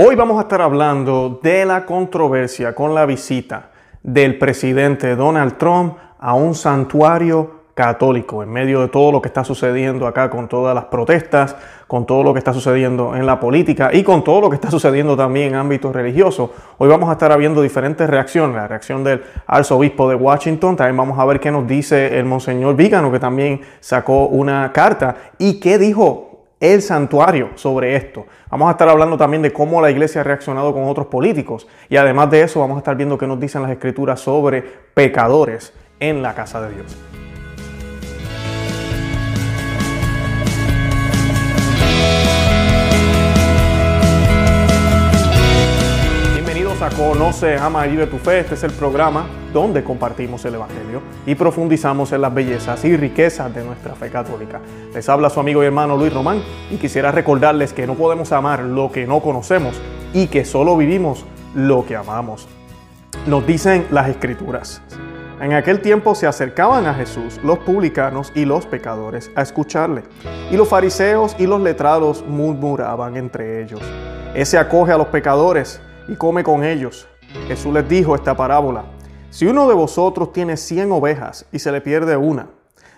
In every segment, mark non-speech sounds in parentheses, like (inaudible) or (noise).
Hoy vamos a estar hablando de la controversia con la visita del presidente Donald Trump a un santuario católico en medio de todo lo que está sucediendo acá con todas las protestas, con todo lo que está sucediendo en la política y con todo lo que está sucediendo también en ámbito religioso. Hoy vamos a estar viendo diferentes reacciones, la reacción del arzobispo de Washington, también vamos a ver qué nos dice el monseñor Vígano que también sacó una carta y qué dijo el santuario sobre esto. Vamos a estar hablando también de cómo la iglesia ha reaccionado con otros políticos y además de eso vamos a estar viendo qué nos dicen las escrituras sobre pecadores en la casa de Dios. Conoce, Ama y Vive tu Fe. Este es el programa donde compartimos el Evangelio y profundizamos en las bellezas y riquezas de nuestra fe católica. Les habla su amigo y hermano Luis Román y quisiera recordarles que no podemos amar lo que no conocemos y que solo vivimos lo que amamos. Nos dicen las escrituras. En aquel tiempo se acercaban a Jesús los publicanos y los pecadores a escucharle, y los fariseos y los letrados murmuraban entre ellos. Ese acoge a los pecadores y come con ellos. Jesús les dijo esta parábola. Si uno de vosotros tiene cien ovejas y se le pierde una,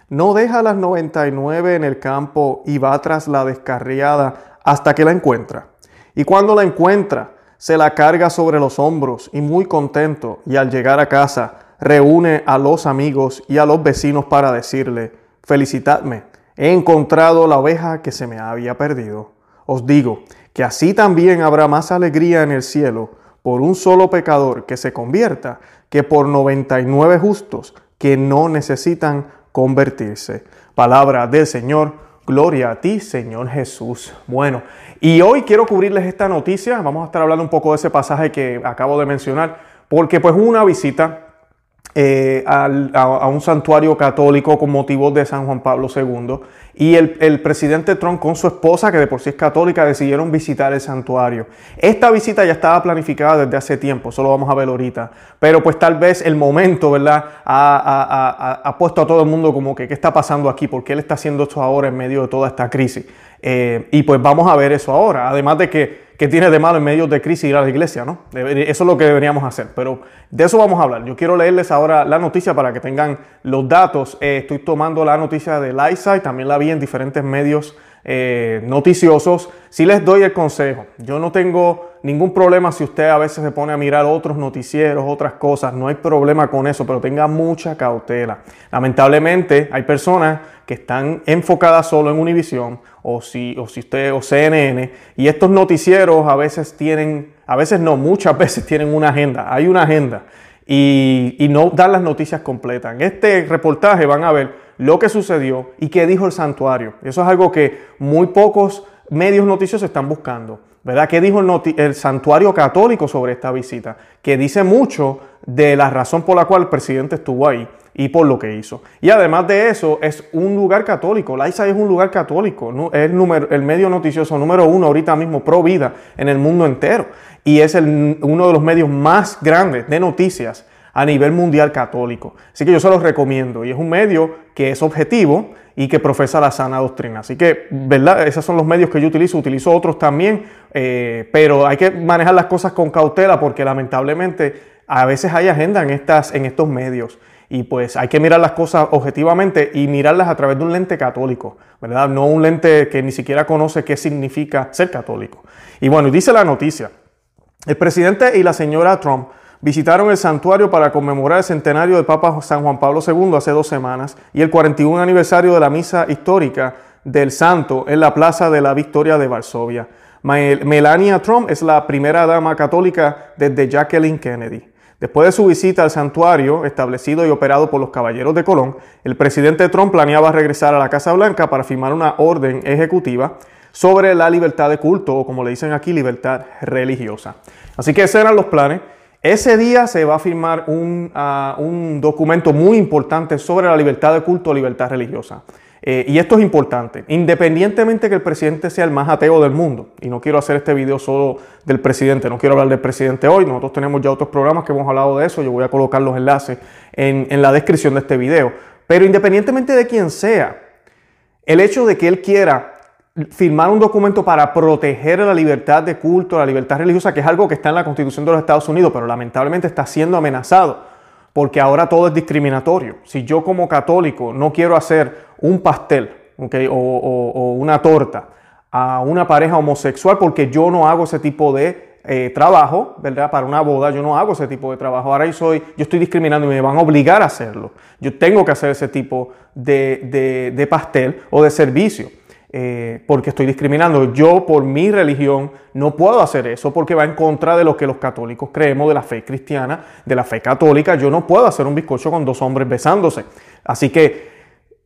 no deja las noventa y nueve en el campo y va tras la descarriada hasta que la encuentra. Y cuando la encuentra, se la carga sobre los hombros y muy contento, y al llegar a casa, reúne a los amigos y a los vecinos para decirle, felicitadme, he encontrado la oveja que se me había perdido. Os digo que así también habrá más alegría en el cielo por un solo pecador que se convierta que por 99 justos que no necesitan convertirse. Palabra del Señor, gloria a ti, Señor Jesús. Bueno, y hoy quiero cubrirles esta noticia, vamos a estar hablando un poco de ese pasaje que acabo de mencionar, porque pues una visita eh, a, un santuario católico con motivo de San Juan Pablo II. Y el, presidente Trump con su esposa, que de por sí es católica, decidieron visitar el santuario. Esta visita ya estaba planificada desde hace tiempo, solo vamos a ver ahorita. Pero pues tal vez el momento, ¿verdad? Ha, puesto a todo el mundo como que, ¿qué está pasando aquí? ¿Por qué él está haciendo esto ahora en medio de toda esta crisis? Eh, y pues vamos a ver eso ahora. Además de que ¿Qué tiene de malo en medio de crisis ir a la iglesia? ¿no? Eso es lo que deberíamos hacer. Pero de eso vamos a hablar. Yo quiero leerles ahora la noticia para que tengan los datos. Eh, estoy tomando la noticia de Liza y también la vi en diferentes medios eh, noticiosos. Si les doy el consejo, yo no tengo ningún problema si usted a veces se pone a mirar otros noticieros, otras cosas. No hay problema con eso, pero tenga mucha cautela. Lamentablemente hay personas que están enfocadas solo en Univisión o si, o si usted o CNN y estos noticieros a veces tienen, a veces no, muchas (laughs) veces tienen una agenda, hay una agenda y, y no dan las noticias completas. En este reportaje van a ver lo que sucedió y qué dijo el santuario. Eso es algo que muy pocos medios noticiosos están buscando. ¿Verdad? ¿Qué dijo el, santuario católico sobre esta visita? Que dice mucho de la razón por la cual el presidente estuvo ahí y por lo que hizo. Y además de eso, es un lugar católico. La ISA es un lugar católico. Es el, el medio noticioso número uno ahorita mismo pro vida en el mundo entero. Y es uno de los medios más grandes de noticias a nivel mundial católico. Así que yo se los recomiendo. Y es un medio que es objetivo y que profesa la sana doctrina. Así que, ¿verdad? Esos son los medios que yo utilizo. Utilizo otros también. Eh, pero hay que manejar las cosas con cautela porque lamentablemente a veces hay agenda en, estas, en estos medios y pues hay que mirar las cosas objetivamente y mirarlas a través de un lente católico, ¿verdad? No un lente que ni siquiera conoce qué significa ser católico. Y bueno, dice la noticia, el presidente y la señora Trump visitaron el santuario para conmemorar el centenario del Papa San Juan Pablo II hace dos semanas y el 41 aniversario de la misa histórica del santo en la Plaza de la Victoria de Varsovia. Melania Trump es la primera dama católica desde Jacqueline Kennedy. Después de su visita al santuario, establecido y operado por los Caballeros de Colón, el presidente Trump planeaba regresar a la Casa Blanca para firmar una orden ejecutiva sobre la libertad de culto, o como le dicen aquí, libertad religiosa. Así que esos eran los planes. Ese día se va a firmar un, ah, un documento muy importante sobre la libertad de culto libertad religiosa. Eh, y esto es importante, independientemente que el presidente sea el más ateo del mundo, y no quiero hacer este video solo del presidente, no quiero hablar del presidente hoy, nosotros tenemos ya otros programas que hemos hablado de eso, yo voy a colocar los enlaces en, en la descripción de este video, pero independientemente de quién sea, el hecho de que él quiera firmar un documento para proteger la libertad de culto, la libertad religiosa, que es algo que está en la Constitución de los Estados Unidos, pero lamentablemente está siendo amenazado, porque ahora todo es discriminatorio. Si yo como católico no quiero hacer un pastel o una torta a una pareja homosexual porque yo no hago ese tipo de eh, trabajo, ¿verdad? Para una boda yo no hago ese tipo de trabajo. Ahora yo, soy, yo estoy discriminando y me van a obligar a hacerlo. Yo tengo que hacer ese tipo de, pastel o de servicio. Eh, porque estoy discriminando. Yo por mi religión no puedo hacer eso porque va en contra de lo que los católicos creemos de la fe cristiana, de la fe católica. Yo no puedo hacer un bizcocho con dos hombres besándose. Así que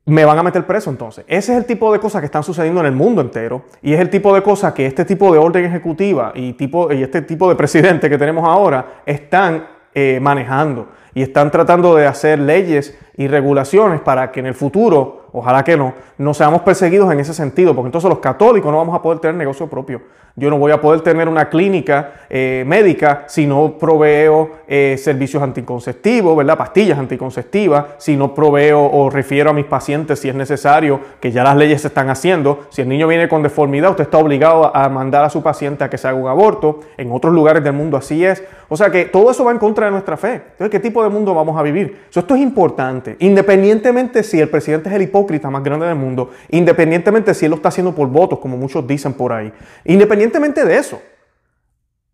me van a meter preso entonces. Ese es el tipo de cosas que están sucediendo en el mundo entero y es el tipo de cosas que este tipo de orden ejecutiva y, tipo, y este tipo de presidente que tenemos ahora están eh, manejando y están tratando de hacer leyes y regulaciones para que en el futuro, ojalá que no, no seamos perseguidos en ese sentido, porque entonces los católicos no vamos a poder tener negocio propio. Yo no voy a poder tener una clínica eh, médica si no proveo eh, servicios anticonceptivos, ¿verdad? Pastillas anticonceptivas, si no proveo o refiero a mis pacientes si es necesario, que ya las leyes se están haciendo. Si el niño viene con deformidad, usted está obligado a mandar a su paciente a que se haga un aborto. En otros lugares del mundo así es. O sea que todo eso va en contra de nuestra fe. Entonces, ¿qué tipo de mundo vamos a vivir? esto es importante. Independientemente si el presidente es el hipócrita más grande del mundo, independientemente si él lo está haciendo por votos, como muchos dicen por ahí, independientemente de eso,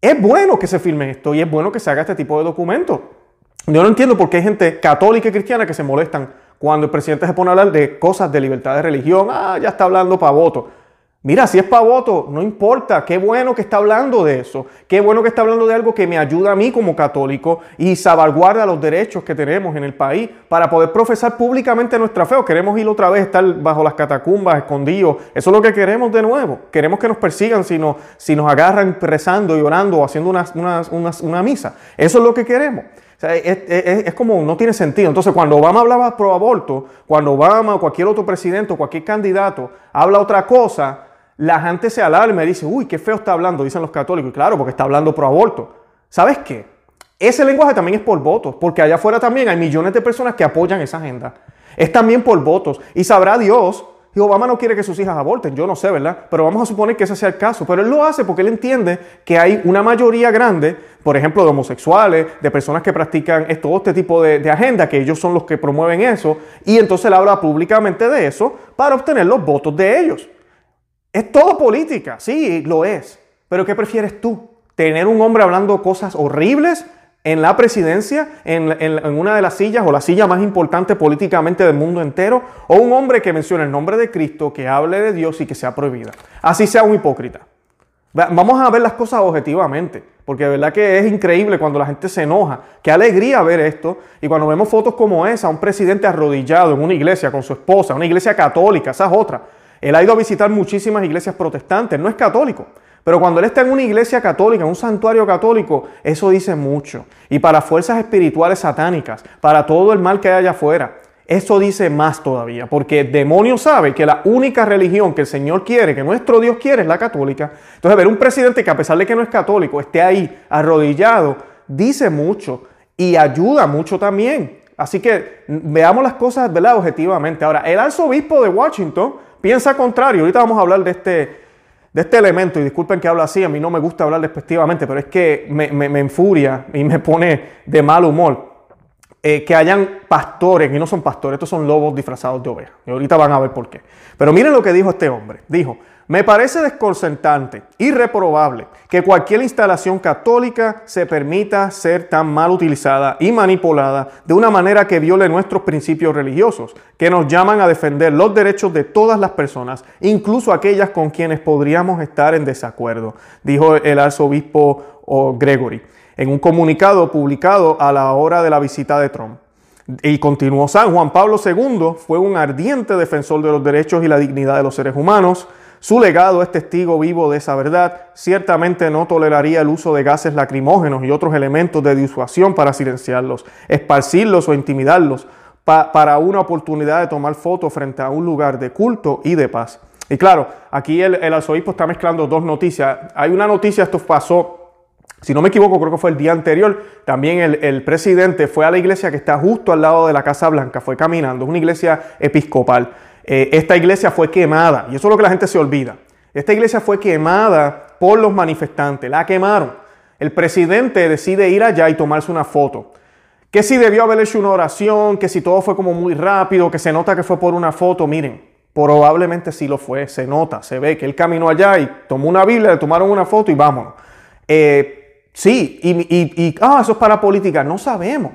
es bueno que se firme esto y es bueno que se haga este tipo de documentos. Yo no entiendo por qué hay gente católica y cristiana que se molestan cuando el presidente se pone a hablar de cosas de libertad de religión. Ah, ya está hablando para votos. Mira, si es para voto, no importa, qué bueno que está hablando de eso, qué bueno que está hablando de algo que me ayuda a mí como católico y salvaguarda los derechos que tenemos en el país para poder profesar públicamente nuestra fe. O queremos ir otra vez, estar bajo las catacumbas, escondidos. Eso es lo que queremos de nuevo. Queremos que nos persigan si, si nos agarran rezando y orando o haciendo una, una, misa. Eso es lo que queremos. es, como, no tiene sentido. Entonces, cuando Obama hablaba pro aborto, cuando Obama o cualquier otro presidente o cualquier candidato habla otra cosa, la gente se alarma y dice, uy, qué feo está hablando, dicen los católicos. Y claro, porque está hablando pro aborto. ¿Sabes qué? Ese lenguaje también es por votos, porque allá afuera también hay millones de personas que apoyan esa agenda. Es también por votos. Y sabrá Dios, y Obama no quiere que sus hijas aborten, yo no sé, ¿verdad? Pero vamos a suponer que ese sea el caso. Pero él lo hace porque él entiende que hay una mayoría grande, por ejemplo, de homosexuales, de personas que practican todo este tipo de, de agenda, que ellos son los que promueven eso, y entonces él habla públicamente de eso para obtener los votos de ellos. Es todo política, sí, lo es. Pero ¿qué prefieres tú? ¿Tener un hombre hablando cosas horribles en la presidencia, en, una de las sillas o la silla más importante políticamente del mundo entero? ¿O un hombre que mencione el nombre de Cristo, que hable de Dios y que sea prohibida? Así sea un hipócrita. Vamos a ver las cosas objetivamente, porque de verdad que es increíble cuando la gente se enoja. Qué alegría ver esto. Y cuando vemos fotos como esa, un presidente arrodillado en una iglesia con su esposa, una iglesia católica, esa es otra él ha ido a visitar muchísimas iglesias protestantes, no es católico. Pero cuando él está en una iglesia católica, en un santuario católico, eso dice mucho. Y para fuerzas espirituales satánicas, para todo el mal que hay allá afuera, eso dice más todavía. Porque el demonio sabe que la única religión que el Señor quiere, que nuestro Dios quiere, es la católica. Entonces, ver un presidente que a pesar de que no es católico, esté ahí arrodillado, dice mucho y ayuda mucho también. Así que veamos las cosas ¿verdad? objetivamente. Ahora, el arzobispo de Washington piensa contrario. Ahorita vamos a hablar de este, de este elemento, y disculpen que hablo así, a mí no me gusta hablar despectivamente, pero es que me, me, enfuria y me pone de mal humor. Eh, que hayan pastores, y no son pastores, estos son lobos disfrazados de ovejas. Y ahorita van a ver por qué. Pero miren lo que dijo este hombre. Dijo, me parece desconcertante y que cualquier instalación católica se permita ser tan mal utilizada y manipulada de una manera que viole nuestros principios religiosos, que nos llaman a defender los derechos de todas las personas, incluso aquellas con quienes podríamos estar en desacuerdo, dijo el arzobispo Gregory en un comunicado publicado a la hora de la visita de Trump. Y continuó San Juan Pablo II fue un ardiente defensor de los derechos y la dignidad de los seres humanos, su legado es testigo vivo de esa verdad. Ciertamente no toleraría el uso de gases lacrimógenos y otros elementos de disuasión para silenciarlos, esparcirlos o intimidarlos para una oportunidad de tomar fotos frente a un lugar de culto y de paz. Y claro, aquí el, arzobispo está mezclando dos noticias. Hay una noticia, esto pasó si no me equivoco, creo que fue el día anterior, también el, el, presidente fue a la iglesia que está justo al lado de la Casa Blanca, fue caminando, es una iglesia episcopal. Eh, esta iglesia fue quemada, y eso es lo que la gente se olvida. Esta iglesia fue quemada por los manifestantes, la quemaron. El presidente decide ir allá y tomarse una foto. Que si debió haber hecho una oración, que si todo fue como muy rápido, que se nota que fue por una foto, miren, probablemente sí lo fue, se nota, se ve que él caminó allá y tomó una Biblia, le tomaron una foto y vámonos. Eh, sí, y, y, ah, eso es para política, no sabemos.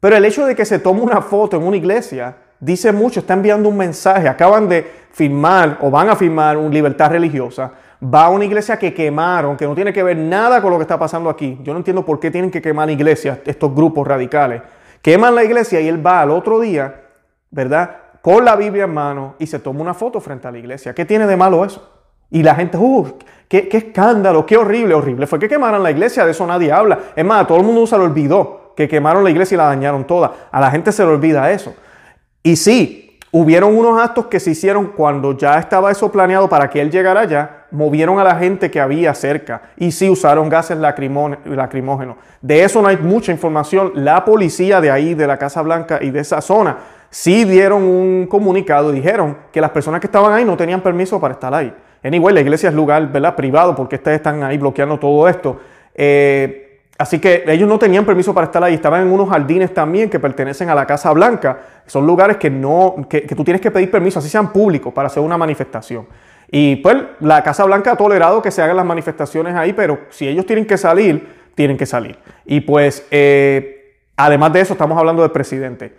Pero el hecho de que se tome una foto en una iglesia dice mucho, está enviando un mensaje. Acaban de firmar o van a firmar una libertad religiosa. Va a una iglesia que quemaron, que no tiene que ver nada con lo que está pasando aquí. Yo no entiendo por qué tienen que quemar iglesias, estos grupos radicales. Queman la iglesia y él va al otro día, ¿verdad? Con la Biblia en mano y se toma una foto frente a la iglesia. ¿Qué tiene de malo eso? Y la gente, ¡uh! Qué, escándalo! ¡Qué horrible! Horrible. Fue que quemaron la iglesia, de eso nadie habla. Es más, todo el mundo se lo olvidó, que quemaron la iglesia y la dañaron toda. A la gente se le olvida eso. Y sí, hubieron unos actos que se hicieron cuando ya estaba eso planeado para que él llegara allá, movieron a la gente que había cerca y sí usaron gases lacrimógenos. De eso no hay mucha información. La policía de ahí, de la Casa Blanca y de esa zona, sí dieron un comunicado y dijeron que las personas que estaban ahí no tenían permiso para estar ahí. Anyway, la iglesia es lugar ¿verdad? privado porque ustedes están ahí bloqueando todo esto. Eh, Así que ellos no tenían permiso para estar ahí, estaban en unos jardines también que pertenecen a la Casa Blanca. Son lugares que, no, que, tú tienes que pedir permiso, así sean públicos, para hacer una manifestación. Y pues la Casa Blanca ha tolerado que se hagan las manifestaciones ahí, pero si ellos tienen que salir, tienen que salir. Y pues, eh, además de eso, estamos hablando del presidente.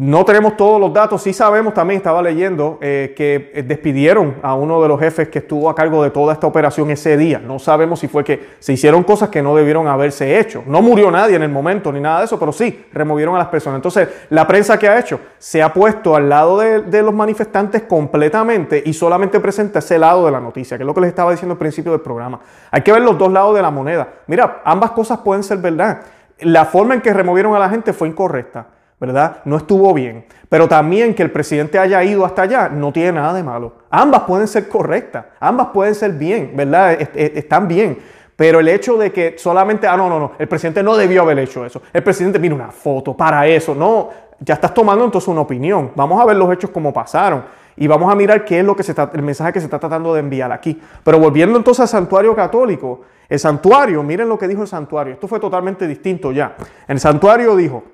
No tenemos todos los datos, sí sabemos también, estaba leyendo, eh, que eh, despidieron a uno de los jefes que estuvo a cargo de toda esta operación ese día. No sabemos si fue que se hicieron cosas que no debieron haberse hecho. No murió nadie en el momento ni nada de eso, pero sí, removieron a las personas. Entonces, la prensa que ha hecho se ha puesto al lado de, de los manifestantes completamente y solamente presenta ese lado de la noticia, que es lo que les estaba diciendo al principio del programa. Hay que ver los dos lados de la moneda. Mira, ambas cosas pueden ser verdad. La forma en que removieron a la gente fue incorrecta. ¿Verdad? No estuvo bien. Pero también que el presidente haya ido hasta allá no tiene nada de malo. Ambas pueden ser correctas, ambas pueden ser bien, ¿verdad? Están bien. Pero el hecho de que solamente, ah, no, no, no, el presidente no debió haber hecho eso. El presidente, mira una foto para eso. No, ya estás tomando entonces una opinión. Vamos a ver los hechos como pasaron y vamos a mirar qué es lo que se está, el mensaje que se está tratando de enviar aquí. Pero volviendo entonces al santuario católico, el santuario, miren lo que dijo el santuario. Esto fue totalmente distinto ya. El santuario dijo,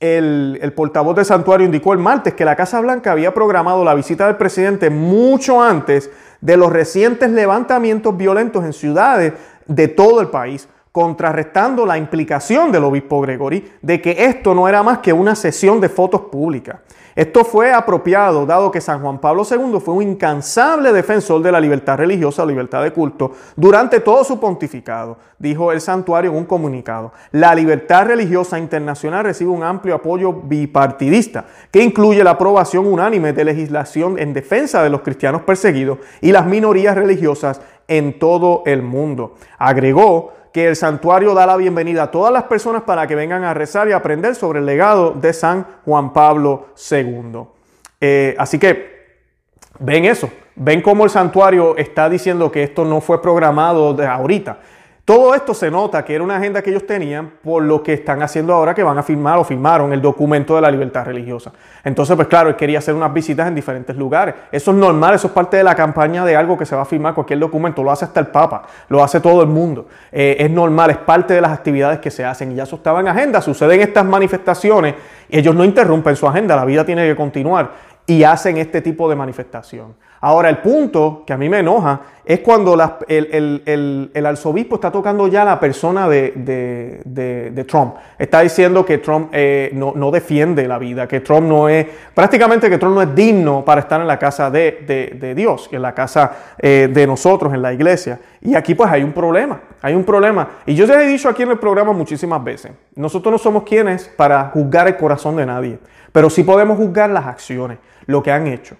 el, portavoz del santuario indicó el martes que la Casa Blanca había programado la visita del presidente mucho antes de los recientes levantamientos violentos en ciudades de todo el país, contrarrestando la implicación del obispo Gregory de que esto no era más que una sesión de fotos públicas. Esto fue apropiado dado que San Juan Pablo II fue un incansable defensor de la libertad religiosa, libertad de culto, durante todo su pontificado, dijo el santuario en un comunicado. La libertad religiosa internacional recibe un amplio apoyo bipartidista, que incluye la aprobación unánime de legislación en defensa de los cristianos perseguidos y las minorías religiosas en todo el mundo. Agregó que el santuario da la bienvenida a todas las personas para que vengan a rezar y aprender sobre el legado de San Juan Pablo II. Eh, así que ven eso, ven cómo el santuario está diciendo que esto no fue programado de ahorita. Todo esto se nota que era una agenda que ellos tenían por lo que están haciendo ahora que van a firmar o firmaron el documento de la libertad religiosa. Entonces, pues claro, él quería hacer unas visitas en diferentes lugares. Eso es normal, eso es parte de la campaña de algo que se va a firmar cualquier documento. Lo hace hasta el Papa, lo hace todo el mundo. Eh, es normal, es parte de las actividades que se hacen y ya eso estaba en agenda. Suceden estas manifestaciones y ellos no interrumpen su agenda, la vida tiene que continuar y hacen este tipo de manifestación. Ahora, el punto que a mí me enoja es cuando el, arzobispo está tocando ya la persona de, Trump. Está diciendo que Trump eh, no, defiende la vida, que Trump no es, prácticamente que Trump no es digno para estar en la casa de, Dios, en la casa eh, de nosotros, en la iglesia. Y aquí pues hay un problema, hay un problema. Y yo ya he dicho aquí en el programa muchísimas veces, nosotros no somos quienes para juzgar el corazón de nadie, pero sí podemos juzgar las acciones, lo que han hecho.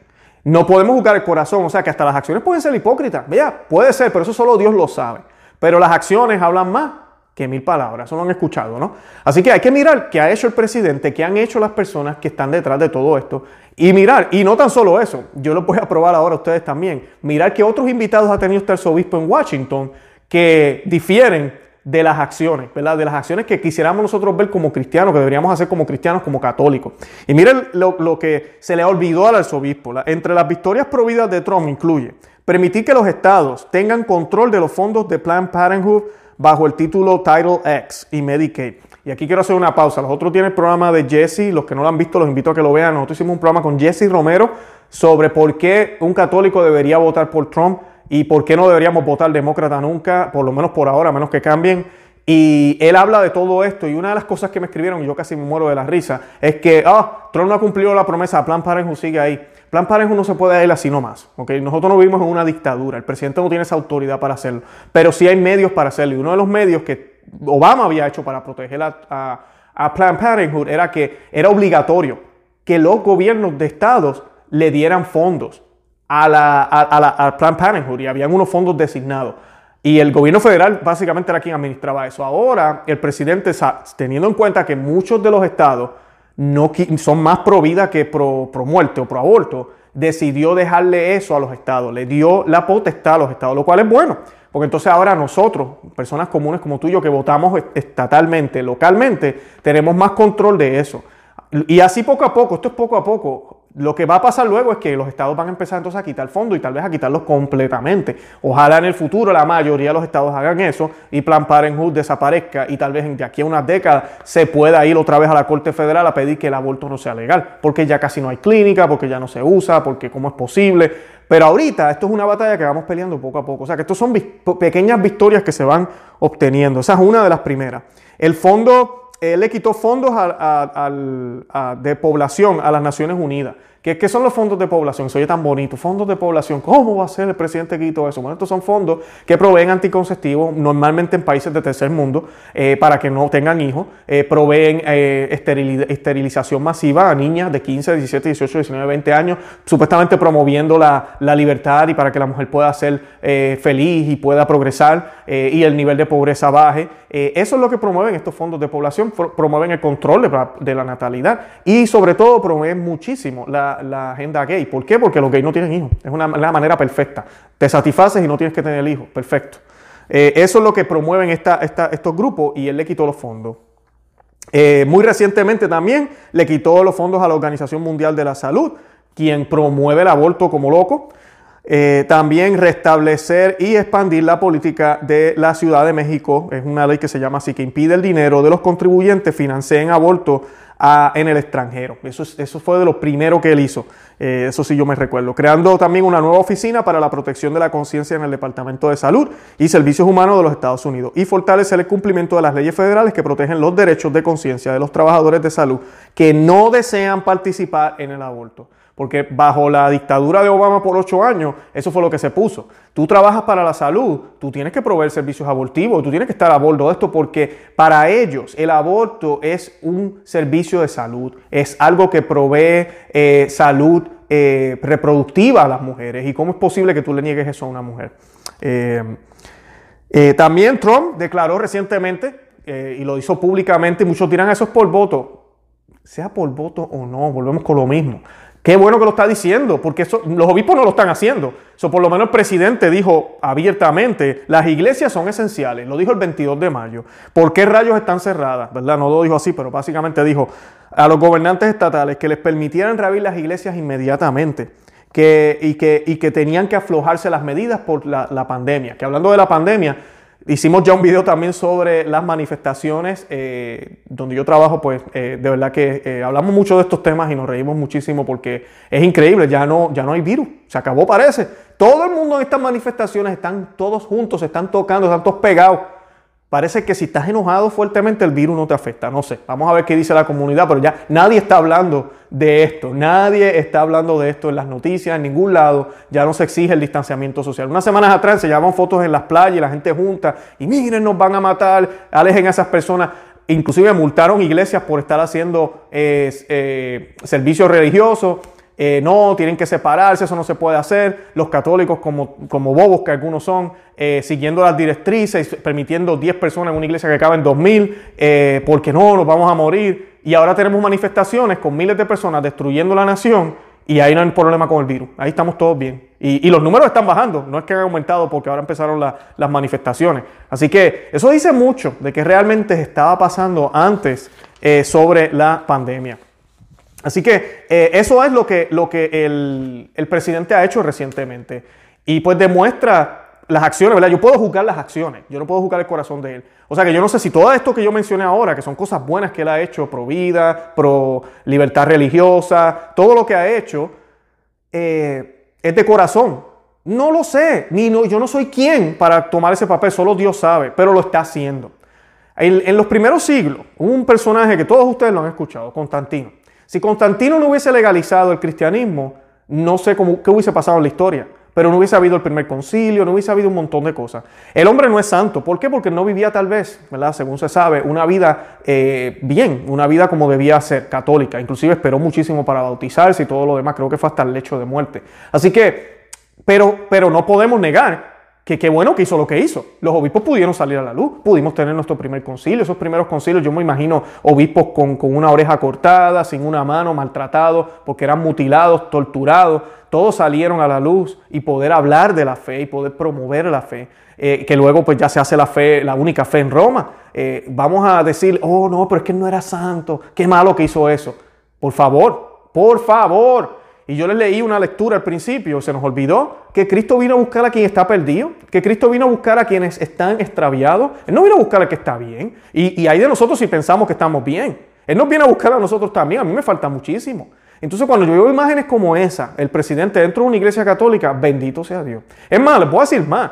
No podemos juzgar el corazón, o sea que hasta las acciones pueden ser hipócritas. Vea, puede ser, pero eso solo Dios lo sabe. Pero las acciones hablan más que mil palabras, eso lo han escuchado, ¿no? Así que hay que mirar qué ha hecho el presidente, qué han hecho las personas que están detrás de todo esto. Y mirar, y no tan solo eso, yo lo voy a probar ahora a ustedes también, mirar que otros invitados ha tenido este arzobispo en Washington que difieren de las acciones, ¿verdad? De las acciones que quisiéramos nosotros ver como cristianos, que deberíamos hacer como cristianos, como católicos. Y miren lo, que se le olvidó al arzobispo. entre las victorias prohibidas de Trump incluye permitir que los estados tengan control de los fondos de Planned Parenthood bajo el título Title X y Medicaid. Y aquí quiero hacer una pausa. Los otros tienen el programa de Jesse, los que no lo han visto los invito a que lo vean. Nosotros hicimos un programa con Jesse Romero sobre por qué un católico debería votar por Trump y por qué no deberíamos votar demócrata nunca, por lo menos por ahora, a menos que cambien. Y él habla de todo esto y una de las cosas que me escribieron, y yo casi me muero de la risa, es que ah, Trump no ha cumplido la promesa, Plan Parenthood sigue ahí. Plan Parenthood no se puede ir así nomás. ¿okay? Nosotros no vivimos en una dictadura, el presidente no tiene esa autoridad para hacerlo, pero sí hay medios para hacerlo. Y uno de los medios que Obama había hecho para proteger a, a, a Planned Parenthood era que era obligatorio que los gobiernos de estados le dieran fondos a la, a, la Planned Parenthood y habían unos fondos designados. Y el gobierno federal básicamente era quien administraba eso. Ahora el presidente, teniendo en cuenta que muchos de los estados no son más pro vida que pro, pro muerte o pro aborto, decidió dejarle eso a los estados, le dio la potestad a los estados, lo cual es bueno, porque entonces ahora nosotros, personas comunes como tú y yo que votamos estatalmente, localmente, tenemos más control de eso. Y así poco a poco, esto es poco a poco, lo que va a pasar luego es que los estados van a empezar entonces a quitar fondos y tal vez a quitarlos completamente. Ojalá en el futuro la mayoría de los estados hagan eso y Plan Parenthood desaparezca y tal vez de aquí a unas décadas se pueda ir otra vez a la Corte Federal a pedir que el aborto no sea legal, porque ya casi no hay clínica, porque ya no se usa, porque cómo es posible. Pero ahorita esto es una batalla que vamos peleando poco a poco. O sea que estos son pequeñas victorias que se van obteniendo. Esa es una de las primeras. El fondo él le quitó fondos de población a las Naciones Unidas. ¿Qué, son los fondos de población? Se oye tan bonito. Fondos de población. ¿Cómo va a ser el presidente que quitó eso? Bueno, estos son fondos que proveen anticonceptivos, normalmente en países de tercer mundo, eh, para que no tengan hijos. Eh, proveen eh, esterilización masiva a niñas de 15, 17, 18, 19, 20 años, supuestamente promoviendo la, la libertad y para que la mujer pueda ser feliz y pueda progresar y el nivel de pobreza baje. eso es lo que promueven estos fondos de población. Promueven el control de, de la natalidad y sobre todo promueven muchísimo la la, agenda gay. ¿Por qué? Porque los gays no tienen hijos. Es una, manera perfecta. Te satisfaces y no tienes que tener el hijo. Perfecto. Eh, eso es lo que promueven esta, estos grupos y él le quitó los fondos. Eh, muy recientemente también le quitó los fondos a la Organización Mundial de la Salud, quien promueve el aborto como loco. Eh, también restablecer y expandir la política de la Ciudad de México. Es una ley que se llama así, que impide el dinero de los contribuyentes financien aborto en el extranjero. Eso, eso fue de lo primero que él hizo. Eh, eso sí yo me recuerdo. Creando también una nueva oficina para la protección de la conciencia en el Departamento de Salud y Servicios Humanos de los Estados Unidos. Y fortalecer el cumplimiento de las leyes federales que protegen los derechos de conciencia de los trabajadores de salud que no desean participar en el aborto. Porque bajo la dictadura de Obama por ocho años, eso fue lo que se puso. Tú trabajas para la salud, tú tienes que proveer servicios abortivos, tú tienes que estar a bordo de esto porque para ellos el aborto es un servicio de salud, es algo que provee eh, salud eh, reproductiva a las mujeres. ¿Y cómo es posible que tú le niegues eso a una mujer? Eh, también Trump declaró recientemente, y lo hizo públicamente, muchos dirán eso es por voto. Sea por voto o no, volvemos con lo mismo. Qué bueno que lo está diciendo, porque los obispos no lo están haciendo. Eso por lo menos el presidente dijo abiertamente, las iglesias son esenciales, lo dijo el 22 de mayo. ¿Por qué rayos están cerradas? ¿Verdad? No lo dijo así, pero básicamente dijo a los gobernantes estatales que les permitieran reabrir las iglesias inmediatamente. Que, y, que, y que tenían que aflojarse las medidas por la, la pandemia. Que hablando de la pandemia, Hicimos ya un video también sobre las manifestaciones, eh, donde yo trabajo, pues eh, de verdad que eh, hablamos mucho de estos temas y nos reímos muchísimo porque es increíble, ya no, ya no hay virus, se acabó parece. Todo el mundo en estas manifestaciones están todos juntos, están tocando, están todos pegados. Parece que si estás enojado fuertemente el virus no te afecta, no sé, vamos a ver qué dice la comunidad, pero ya nadie está hablando de esto, nadie está hablando de esto en las noticias, en ningún lado, ya no se exige el distanciamiento social. Unas semanas atrás se llevaban fotos en las playas y la gente junta y miren, nos van a matar, alejen a esas personas. Inclusive multaron iglesias por estar haciendo eh, eh, servicios religiosos. Eh, no, tienen que separarse, eso no se puede hacer. Los católicos, como, como bobos que algunos son, eh, siguiendo las directrices, permitiendo 10 personas en una iglesia que caben 2.000, eh, porque no, nos vamos a morir. Y ahora tenemos manifestaciones con miles de personas destruyendo la nación y ahí no hay problema con el virus. Ahí estamos todos bien. Y, los números están bajando, no es que han aumentado porque ahora empezaron las manifestaciones. Así que eso dice mucho de que realmente estaba pasando antes eh, sobre la pandemia. Así que eh, eso es lo que, lo que el, el, presidente ha hecho recientemente. Y pues demuestra las acciones, ¿verdad? Yo puedo juzgar las acciones, yo no puedo juzgar el corazón de él. O sea que yo no sé si todo esto que yo mencioné ahora, que son cosas buenas que él ha hecho, pro vida, pro libertad religiosa, todo lo que ha hecho, eh, es de corazón. No lo sé, ni no, yo no soy quien para tomar ese papel, solo Dios sabe, pero lo está haciendo. En, en los primeros siglos, un personaje que todos ustedes lo han escuchado, Constantino. Si Constantino no hubiese legalizado el cristianismo, no sé cómo, qué hubiese pasado en la historia pero no hubiese habido el primer concilio, no hubiese habido un montón de cosas. El hombre no es santo. ¿Por qué? Porque no vivía tal vez, ¿verdad? Según se sabe, una vida eh, bien, una vida como debía ser, católica. Inclusive esperó muchísimo para bautizarse y todo lo demás. Creo que fue hasta el lecho de muerte. Así que, pero, pero no podemos negar que qué bueno que hizo lo que hizo. Los obispos pudieron salir a la luz, pudimos tener nuestro primer concilio. Esos primeros concilios, yo me imagino obispos con, una oreja cortada, sin una mano, maltratados, porque eran mutilados, torturados. Todos salieron a la luz y poder hablar de la fe y poder promover la fe. Eh, que luego pues ya se hace la fe, la única fe en Roma. Eh, vamos a decir, oh no, pero es que él no era santo, qué malo que hizo eso. Por favor, por favor, y yo les leí una lectura al principio, se nos olvidó que Cristo vino a buscar a quien está perdido, que Cristo vino a buscar a quienes están extraviados. Él no vino a buscar al que está bien. Y, hay de nosotros si pensamos que estamos bien. Él nos viene a buscar a nosotros también. A mí me falta muchísimo. Entonces cuando yo veo imágenes como esa, el presidente dentro de una iglesia católica, bendito sea Dios. Es más, les voy a decir más.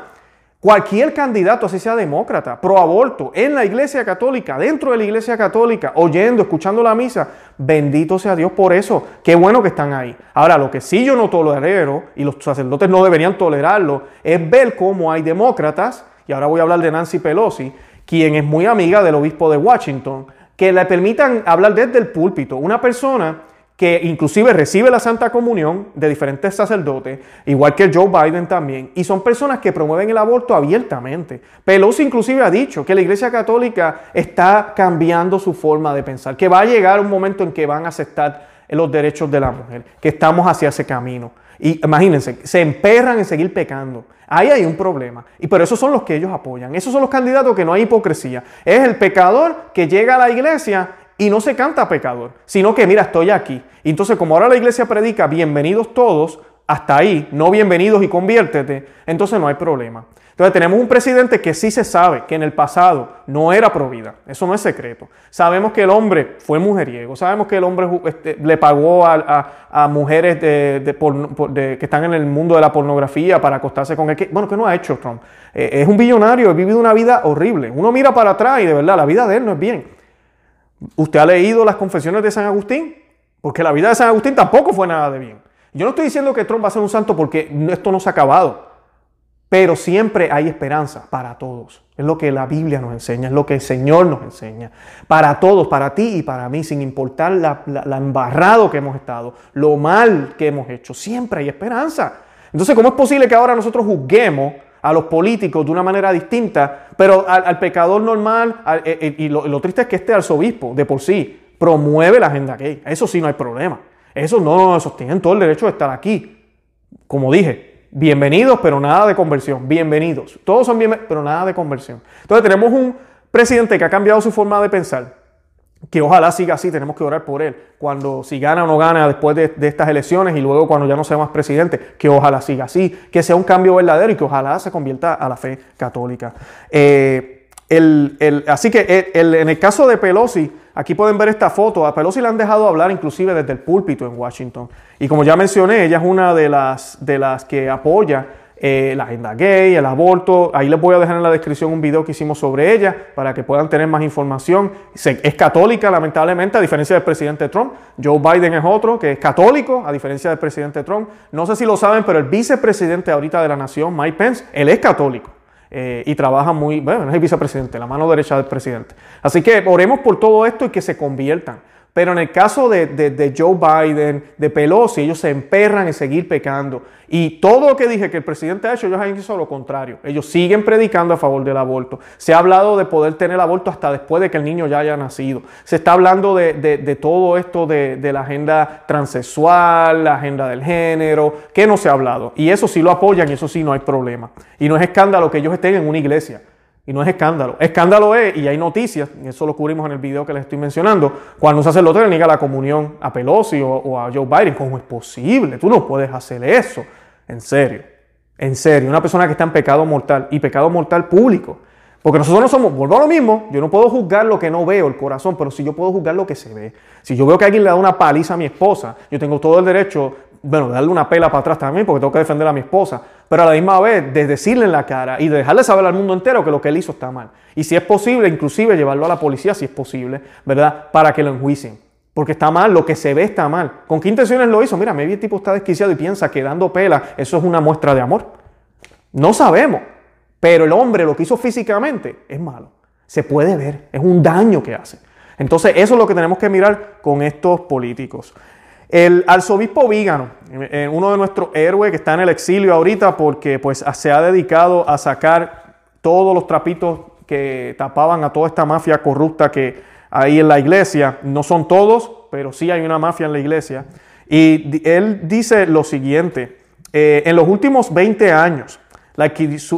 Cualquier candidato, así sea demócrata, pro aborto, en la iglesia católica, dentro de la iglesia católica, oyendo, escuchando la misa, bendito sea Dios por eso. Qué bueno que están ahí. Ahora, lo que sí yo no tolero, y los sacerdotes no deberían tolerarlo, es ver cómo hay demócratas, y ahora voy a hablar de Nancy Pelosi, quien es muy amiga del obispo de Washington, que le permitan hablar desde el púlpito. Una persona que inclusive recibe la Santa Comunión de diferentes sacerdotes, igual que Joe Biden también, y son personas que promueven el aborto abiertamente. Pelosi inclusive ha dicho que la Iglesia Católica está cambiando su forma de pensar, que va a llegar un momento en que van a aceptar los derechos de la mujer, que estamos hacia ese camino. Y imagínense, se emperran en seguir pecando. Ahí hay un problema. Y por eso son los que ellos apoyan. Esos son los candidatos que no hay hipocresía. Es el pecador que llega a la iglesia y no se canta pecador, sino que mira, estoy aquí. Entonces como ahora la iglesia predica, bienvenidos todos, hasta ahí, no bienvenidos y conviértete, entonces no hay problema. Entonces tenemos un presidente que sí se sabe que en el pasado no era pro vida, eso no es secreto. Sabemos que el hombre fue mujeriego, sabemos que el hombre este, le pagó a, mujeres de, que están en el mundo de la pornografía para acostarse con él. Bueno, ¿qué no ha hecho Trump? Eh, es un billonario, ha vivido una vida horrible. Uno mira para atrás y de verdad la vida de él no es bien. ¿Usted ha leído las confesiones de San Agustín? Porque la vida de San Agustín tampoco fue nada de bien. Yo no estoy diciendo que Trump va a ser un santo porque esto no se ha acabado. Pero siempre hay esperanza para todos. Es lo que la Biblia nos enseña, es lo que el Señor nos enseña. Para todos, para ti y para mí, sin importar la, embarrado que hemos estado, lo mal que hemos hecho, siempre hay esperanza. Entonces, ¿cómo es posible que ahora nosotros juzguemos a los políticos de una manera distinta, pero al, pecador normal, eh, eh, y lo, triste es que este arzobispo de por sí promueve la agenda gay. Eso sí no hay problema. Eso no, esos tienen todo el derecho de estar aquí. Como dije, bienvenidos, pero nada de conversión. Bienvenidos. Todos son bienvenidos, pero nada de conversión. Entonces tenemos un presidente que ha cambiado su forma de pensar que ojalá siga así, tenemos que orar por él. Cuando si gana o no gana después de, estas elecciones y luego cuando ya no sea más presidente, que ojalá siga así, que sea un cambio verdadero y que ojalá se convierta a la fe católica. Eh, así que en el caso de Pelosi, aquí pueden ver esta foto, a Pelosi le han dejado hablar inclusive desde el púlpito en Washington. Y como ya mencioné, ella es una de las, de las que apoya eh, la agenda gay, el aborto. Ahí les voy a dejar en la descripción un video que hicimos sobre ella para que puedan tener más información. Es católica, lamentablemente, a diferencia del presidente Trump. Joe Biden es otro que es católico, a diferencia del presidente Trump. No sé si lo saben, pero el vicepresidente ahorita de la nación, Mike Pence, él es católico. Eh, y trabaja muy, bueno, es el vicepresidente, la mano derecha del presidente. Así que oremos por todo esto y que se conviertan. Pero en el caso de, Joe Biden, de Pelosi, ellos se emperran en seguir pecando. Y todo lo que dije que el presidente ha hecho, ellos han hecho lo contrario. Ellos siguen predicando a favor del aborto. Se ha hablado de poder tener aborto hasta después de que el niño ya haya nacido. Se está hablando de, todo esto de, la agenda transexual, la agenda del género, que no se ha hablado. Y eso sí lo apoyan y eso sí no hay problema. Y no es escándalo que ellos estén en una iglesia. Y no es escándalo. Escándalo es, y hay noticias, y eso lo cubrimos en el video que les estoy mencionando, cuando un sacerdote le niega la comunión a Pelosi o, a Joe Biden. ¿Cómo es posible? Tú no puedes hacer eso. En serio. En serio. Una persona que está en pecado mortal y pecado mortal público. Porque nosotros no somos, vuelvo a lo mismo, yo no puedo juzgar lo que no veo, el corazón, pero sí yo puedo juzgar lo que se ve. Si yo veo que alguien le da una paliza a mi esposa, yo tengo todo el derecho bueno, darle una pela para atrás también porque tengo que defender a mi esposa, pero a la misma vez de decirle en la cara y de dejarle saber al mundo entero que lo que él hizo está mal. Y si es posible, inclusive llevarlo a la policía si es posible, ¿verdad? Para que lo enjuicien. Porque está mal, lo que se ve está mal. ¿Con qué intenciones lo hizo? Mira, el tipo está desquiciado y piensa que dando pela eso es una muestra de amor. No sabemos, pero el hombre lo que hizo físicamente es malo. Se puede ver, es un daño que hace. Entonces, eso es lo que tenemos que mirar con estos políticos. El arzobispo Vígano, eh, uno de nuestros héroes que está en el exilio ahorita porque pues, se ha dedicado a sacar todos los trapitos que tapaban a toda esta mafia corrupta que hay en la iglesia. No son todos, pero sí hay una mafia en la iglesia. Y él dice lo siguiente, eh, en los últimos 20 años, la,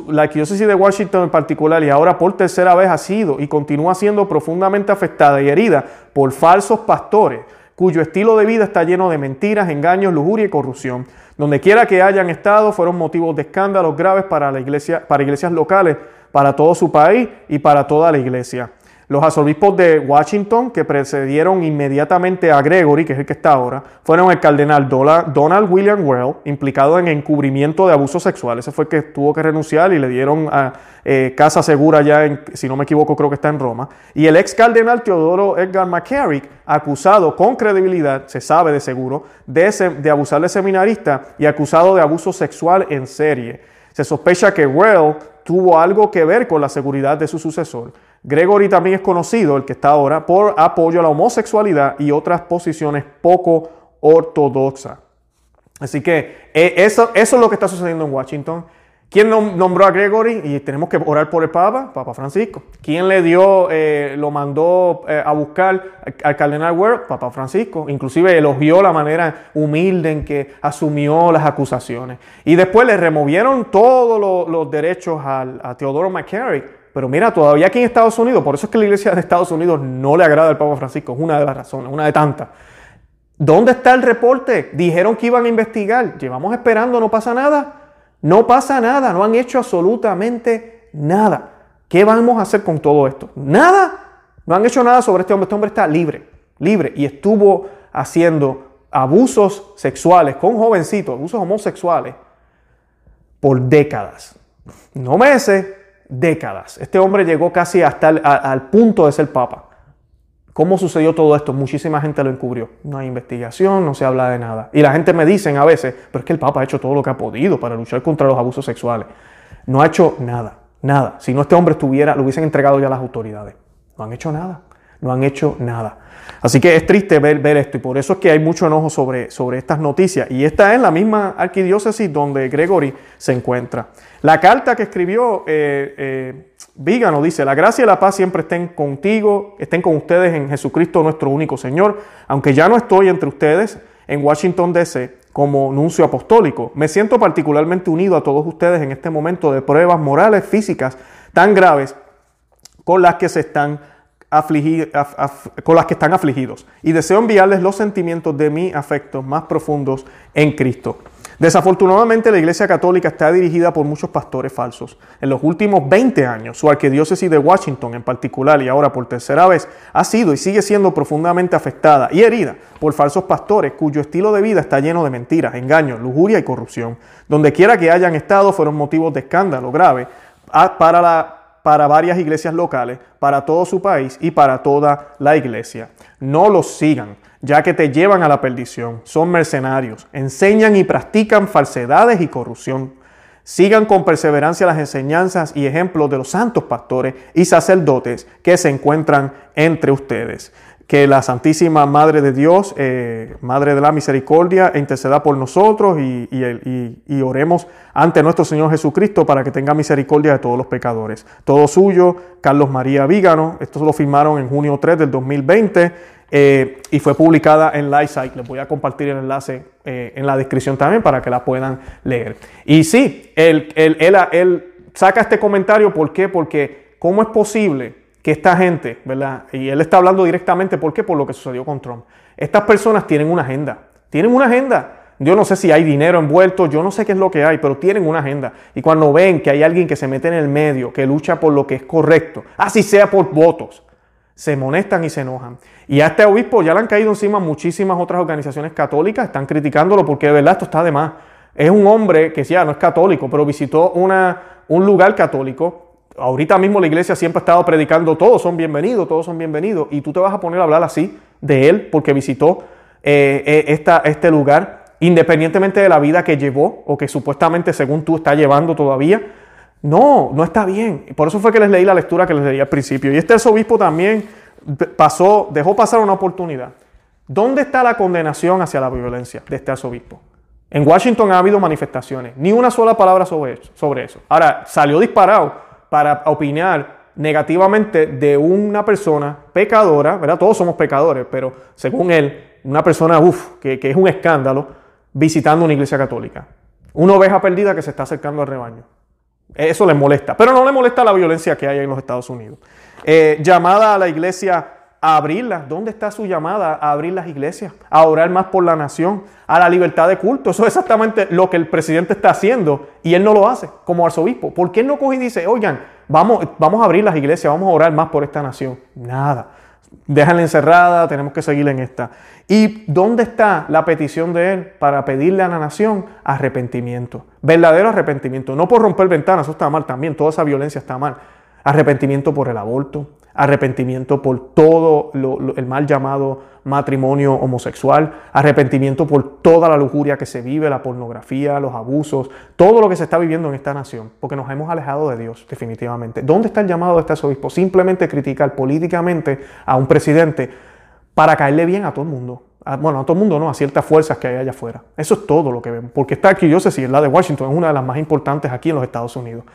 la arquidiócesis de Washington en particular y ahora por tercera vez ha sido y continúa siendo profundamente afectada y herida por falsos pastores cuyo estilo de vida está lleno de mentiras, engaños, lujuria y corrupción. Donde quiera que hayan estado, fueron motivos de escándalos graves para, la iglesia, para iglesias locales, para todo su país y para toda la iglesia. Los arzobispos de Washington, que precedieron inmediatamente a Gregory, que es el que está ahora, fueron el cardenal Donald William Well, implicado en encubrimiento de abusos sexuales. Ese fue el que tuvo que renunciar y le dieron a, eh, casa segura ya, si no me equivoco, creo que está en Roma. Y el ex cardenal Teodoro Edgar McCarrick, acusado con credibilidad, se sabe de seguro, de, de abusar de seminarista y acusado de abuso sexual en serie. Se sospecha que Well tuvo algo que ver con la seguridad de su sucesor. Gregory también es conocido, el que está ahora, por apoyo a la homosexualidad y otras posiciones poco ortodoxas. Así que eh, eso, es lo que está sucediendo en Washington. ¿Quién nombró a Gregory? Y tenemos que orar por el Papa, Papa Francisco. ¿Quién le dio, eh, lo mandó eh, a buscar al cardenal Ward? Papa Francisco. Inclusive elogió la manera humilde en que asumió las acusaciones. Y después le removieron todos los, derechos a Teodoro McCarrick. Pero mira, todavía aquí en Estados Unidos, por eso es que la iglesia de Estados Unidos no le agrada al Papa Francisco, es una de las razones, una de tantas. ¿Dónde está el reporte? Dijeron que iban a investigar. Llevamos esperando, no pasa nada. No pasa nada, no han hecho absolutamente nada. ¿Qué vamos a hacer con todo esto? Nada. No han hecho nada sobre este hombre. Este hombre está libre, libre. Y estuvo haciendo abusos sexuales con jovencitos, abusos homosexuales, por décadas. No meses, décadas. Este hombre llegó casi hasta el, al punto de ser papa. ¿Cómo sucedió todo esto? Muchísima gente lo encubrió. No hay investigación, no se habla de nada. Y la gente me dice a veces, pero es que el Papa ha hecho todo lo que ha podido para luchar contra los abusos sexuales. No ha hecho nada, nada. Si no este hombre estuviera, lo hubiesen entregado ya a las autoridades. No han hecho nada, no han hecho nada. Así que es triste ver, ver, esto y por eso es que hay mucho enojo sobre, sobre estas noticias. Y esta es la misma arquidiócesis donde Gregory se encuentra. La carta que escribió eh, eh, Vígano dice, la gracia y la paz siempre estén contigo, estén con ustedes en Jesucristo nuestro único Señor. Aunque ya no estoy entre ustedes en Washington, D.C. como nuncio apostólico, me siento particularmente unido a todos ustedes en este momento de pruebas morales, físicas tan graves con las que se están con las que están afligidos y deseo enviarles los sentimientos de mi afecto más profundos en Cristo. Desafortunadamente la Iglesia Católica está dirigida por muchos pastores falsos. En los últimos 20 años, su arquidiócesis de Washington en particular y ahora por tercera vez, ha sido y sigue siendo profundamente afectada y herida por falsos pastores cuyo estilo de vida está lleno de mentiras, engaños, lujuria y corrupción. Donde quiera que hayan estado fueron motivos de escándalo grave para para varias iglesias locales, para todo su país y para toda la iglesia. No los sigan, ya que te llevan a la perdición. Son mercenarios, enseñan y practican falsedades y corrupción. Sigan con perseverancia las enseñanzas y ejemplos de los santos pastores y sacerdotes que se encuentran entre ustedes. Que la Santísima Madre de Dios, eh, Madre de la Misericordia, interceda por nosotros y, y, oremos ante nuestro Señor Jesucristo para que tenga misericordia de todos los pecadores. Todo suyo, Carlos María Vígano, esto lo firmaron en junio 3 del 2020 eh, y fue publicada en Lightsite. Les voy a compartir el enlace eh, en la descripción también para que la puedan leer. Y sí, él, él, él, él saca este comentario, ¿por qué? Porque ¿cómo es posible? Que esta gente, ¿verdad? Y él está hablando directamente, ¿por qué? Por lo que sucedió con Trump. Estas personas tienen una agenda, tienen una agenda. Yo no sé si hay dinero envuelto, yo no sé qué es lo que hay, pero tienen una agenda. Y cuando ven que hay alguien que se mete en el medio, que lucha por lo que es correcto, así sea por votos, se molestan y se enojan. Y a este obispo ya le han caído encima muchísimas otras organizaciones católicas, están criticándolo porque de verdad esto está de más. Es un hombre que ya no es católico, pero visitó una, un lugar católico ahorita mismo la iglesia siempre ha estado predicando, todos son bienvenidos, todos son bienvenidos, y tú te vas a poner a hablar así de él porque visitó eh, eh, este lugar, independientemente de la vida que llevó o que supuestamente según tú está llevando todavía. No, no está bien. Por eso fue que les leí la lectura que les leí al principio. Y este arzobispo también pasó, dejó pasar una oportunidad. ¿Dónde está la condenación hacia la violencia de este arzobispo? En Washington ha habido manifestaciones, ni una sola palabra sobre sobre eso. Ahora, salió disparado para opinar negativamente de una persona pecadora, ¿verdad? Todos somos pecadores, pero según él, una persona, uff, que, es un escándalo, visitando una iglesia católica. Una oveja perdida que se está acercando al rebaño. Eso le molesta, pero no le molesta la violencia que hay en los Estados Unidos. Eh, llamada a la iglesia a abrirlas. ¿Dónde está su llamada a abrir las iglesias? A orar más por la nación, a la libertad de culto. Eso es exactamente lo que el presidente está haciendo y él no lo hace como arzobispo. ¿Por qué no coge y dice, oigan, vamos, vamos a abrir las iglesias, vamos a orar más por esta nación? Nada. Déjala encerrada, tenemos que seguir en esta. ¿Y dónde está la petición de él para pedirle a la nación arrepentimiento? Verdadero arrepentimiento. No por romper ventanas, eso está mal también, toda esa violencia está mal. Arrepentimiento por el aborto, arrepentimiento por todo el mal llamado matrimonio homosexual, arrepentimiento por toda la lujuria que se vive, la pornografía, los abusos, todo lo que se está viviendo en esta nación, porque nos hemos alejado de Dios definitivamente. ¿Dónde está el llamado de este obispo? Simplemente criticar políticamente a un presidente para caerle bien a todo el mundo. Bueno, a todo el mundo no, a ciertas fuerzas que hay allá afuera. Eso es todo lo que vemos. Porque esta arquidiócesis, la de Washington, es una de las más importantes aquí en los Estados Unidos.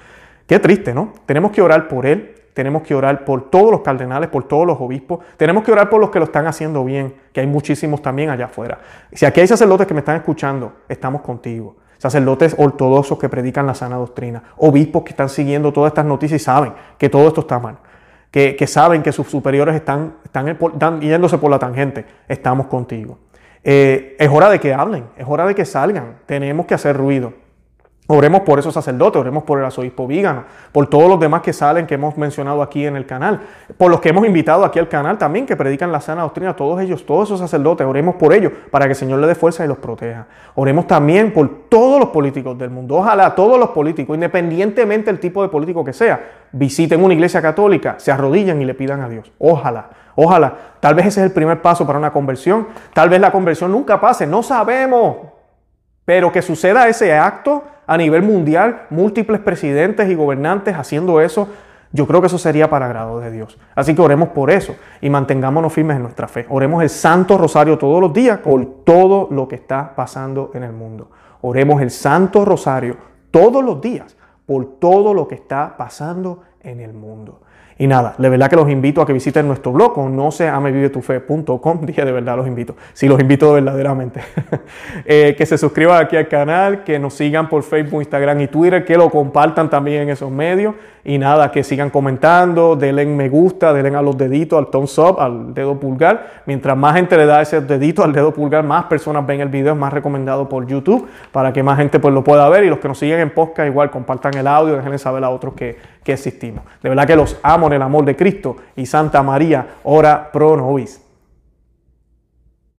Qué triste, ¿no? Tenemos que orar por él, tenemos que orar por todos los cardenales, por todos los obispos, tenemos que orar por los que lo están haciendo bien, que hay muchísimos también allá afuera. Si aquí hay sacerdotes que me están escuchando, estamos contigo. Sacerdotes ortodoxos que predican la sana doctrina, obispos que están siguiendo todas estas noticias y saben que todo esto está mal, que, saben que sus superiores están, están, yéndose por la tangente, estamos contigo. Eh, es hora de que hablen, es hora de que salgan, tenemos que hacer ruido. Oremos por esos sacerdotes, oremos por el arzobispo Vígano, por todos los demás que salen, que hemos mencionado aquí en el canal, por los que hemos invitado aquí al canal también, que predican la sana doctrina, todos ellos, todos esos sacerdotes, oremos por ellos, para que el Señor les dé fuerza y los proteja. Oremos también por todos los políticos del mundo, ojalá todos los políticos, independientemente del tipo de político que sea, visiten una iglesia católica, se arrodillan y le pidan a Dios. Ojalá, ojalá. Tal vez ese es el primer paso para una conversión, tal vez la conversión nunca pase, no sabemos, pero que suceda ese acto a nivel mundial, múltiples presidentes y gobernantes haciendo eso, yo creo que eso sería para agrado de Dios. Así que oremos por eso y mantengámonos firmes en nuestra fe. Oremos el Santo Rosario todos los días por todo lo que está pasando en el mundo. Oremos el Santo Rosario todos los días por todo lo que está pasando en el mundo. Y nada, de verdad que los invito a que visiten nuestro blog no. (laughs) Dije de verdad los invito. Sí, los invito verdaderamente. (laughs) Eh, que se suscriban aquí al canal, que nos sigan por Facebook, Instagram y Twitter, que lo compartan también en esos medios. Y nada, que sigan comentando, denle me gusta, denle a los deditos, al thumbs up, al dedo pulgar. Mientras más gente le da ese dedito al dedo pulgar, más personas ven el video, es más recomendado por YouTube, para que más gente pues lo pueda ver. Y los que nos siguen en podcast, igual compartan el audio, déjenle saber a otros que, que existimos. De verdad que los amo en el amor de Cristo y Santa María, ora pro nobis.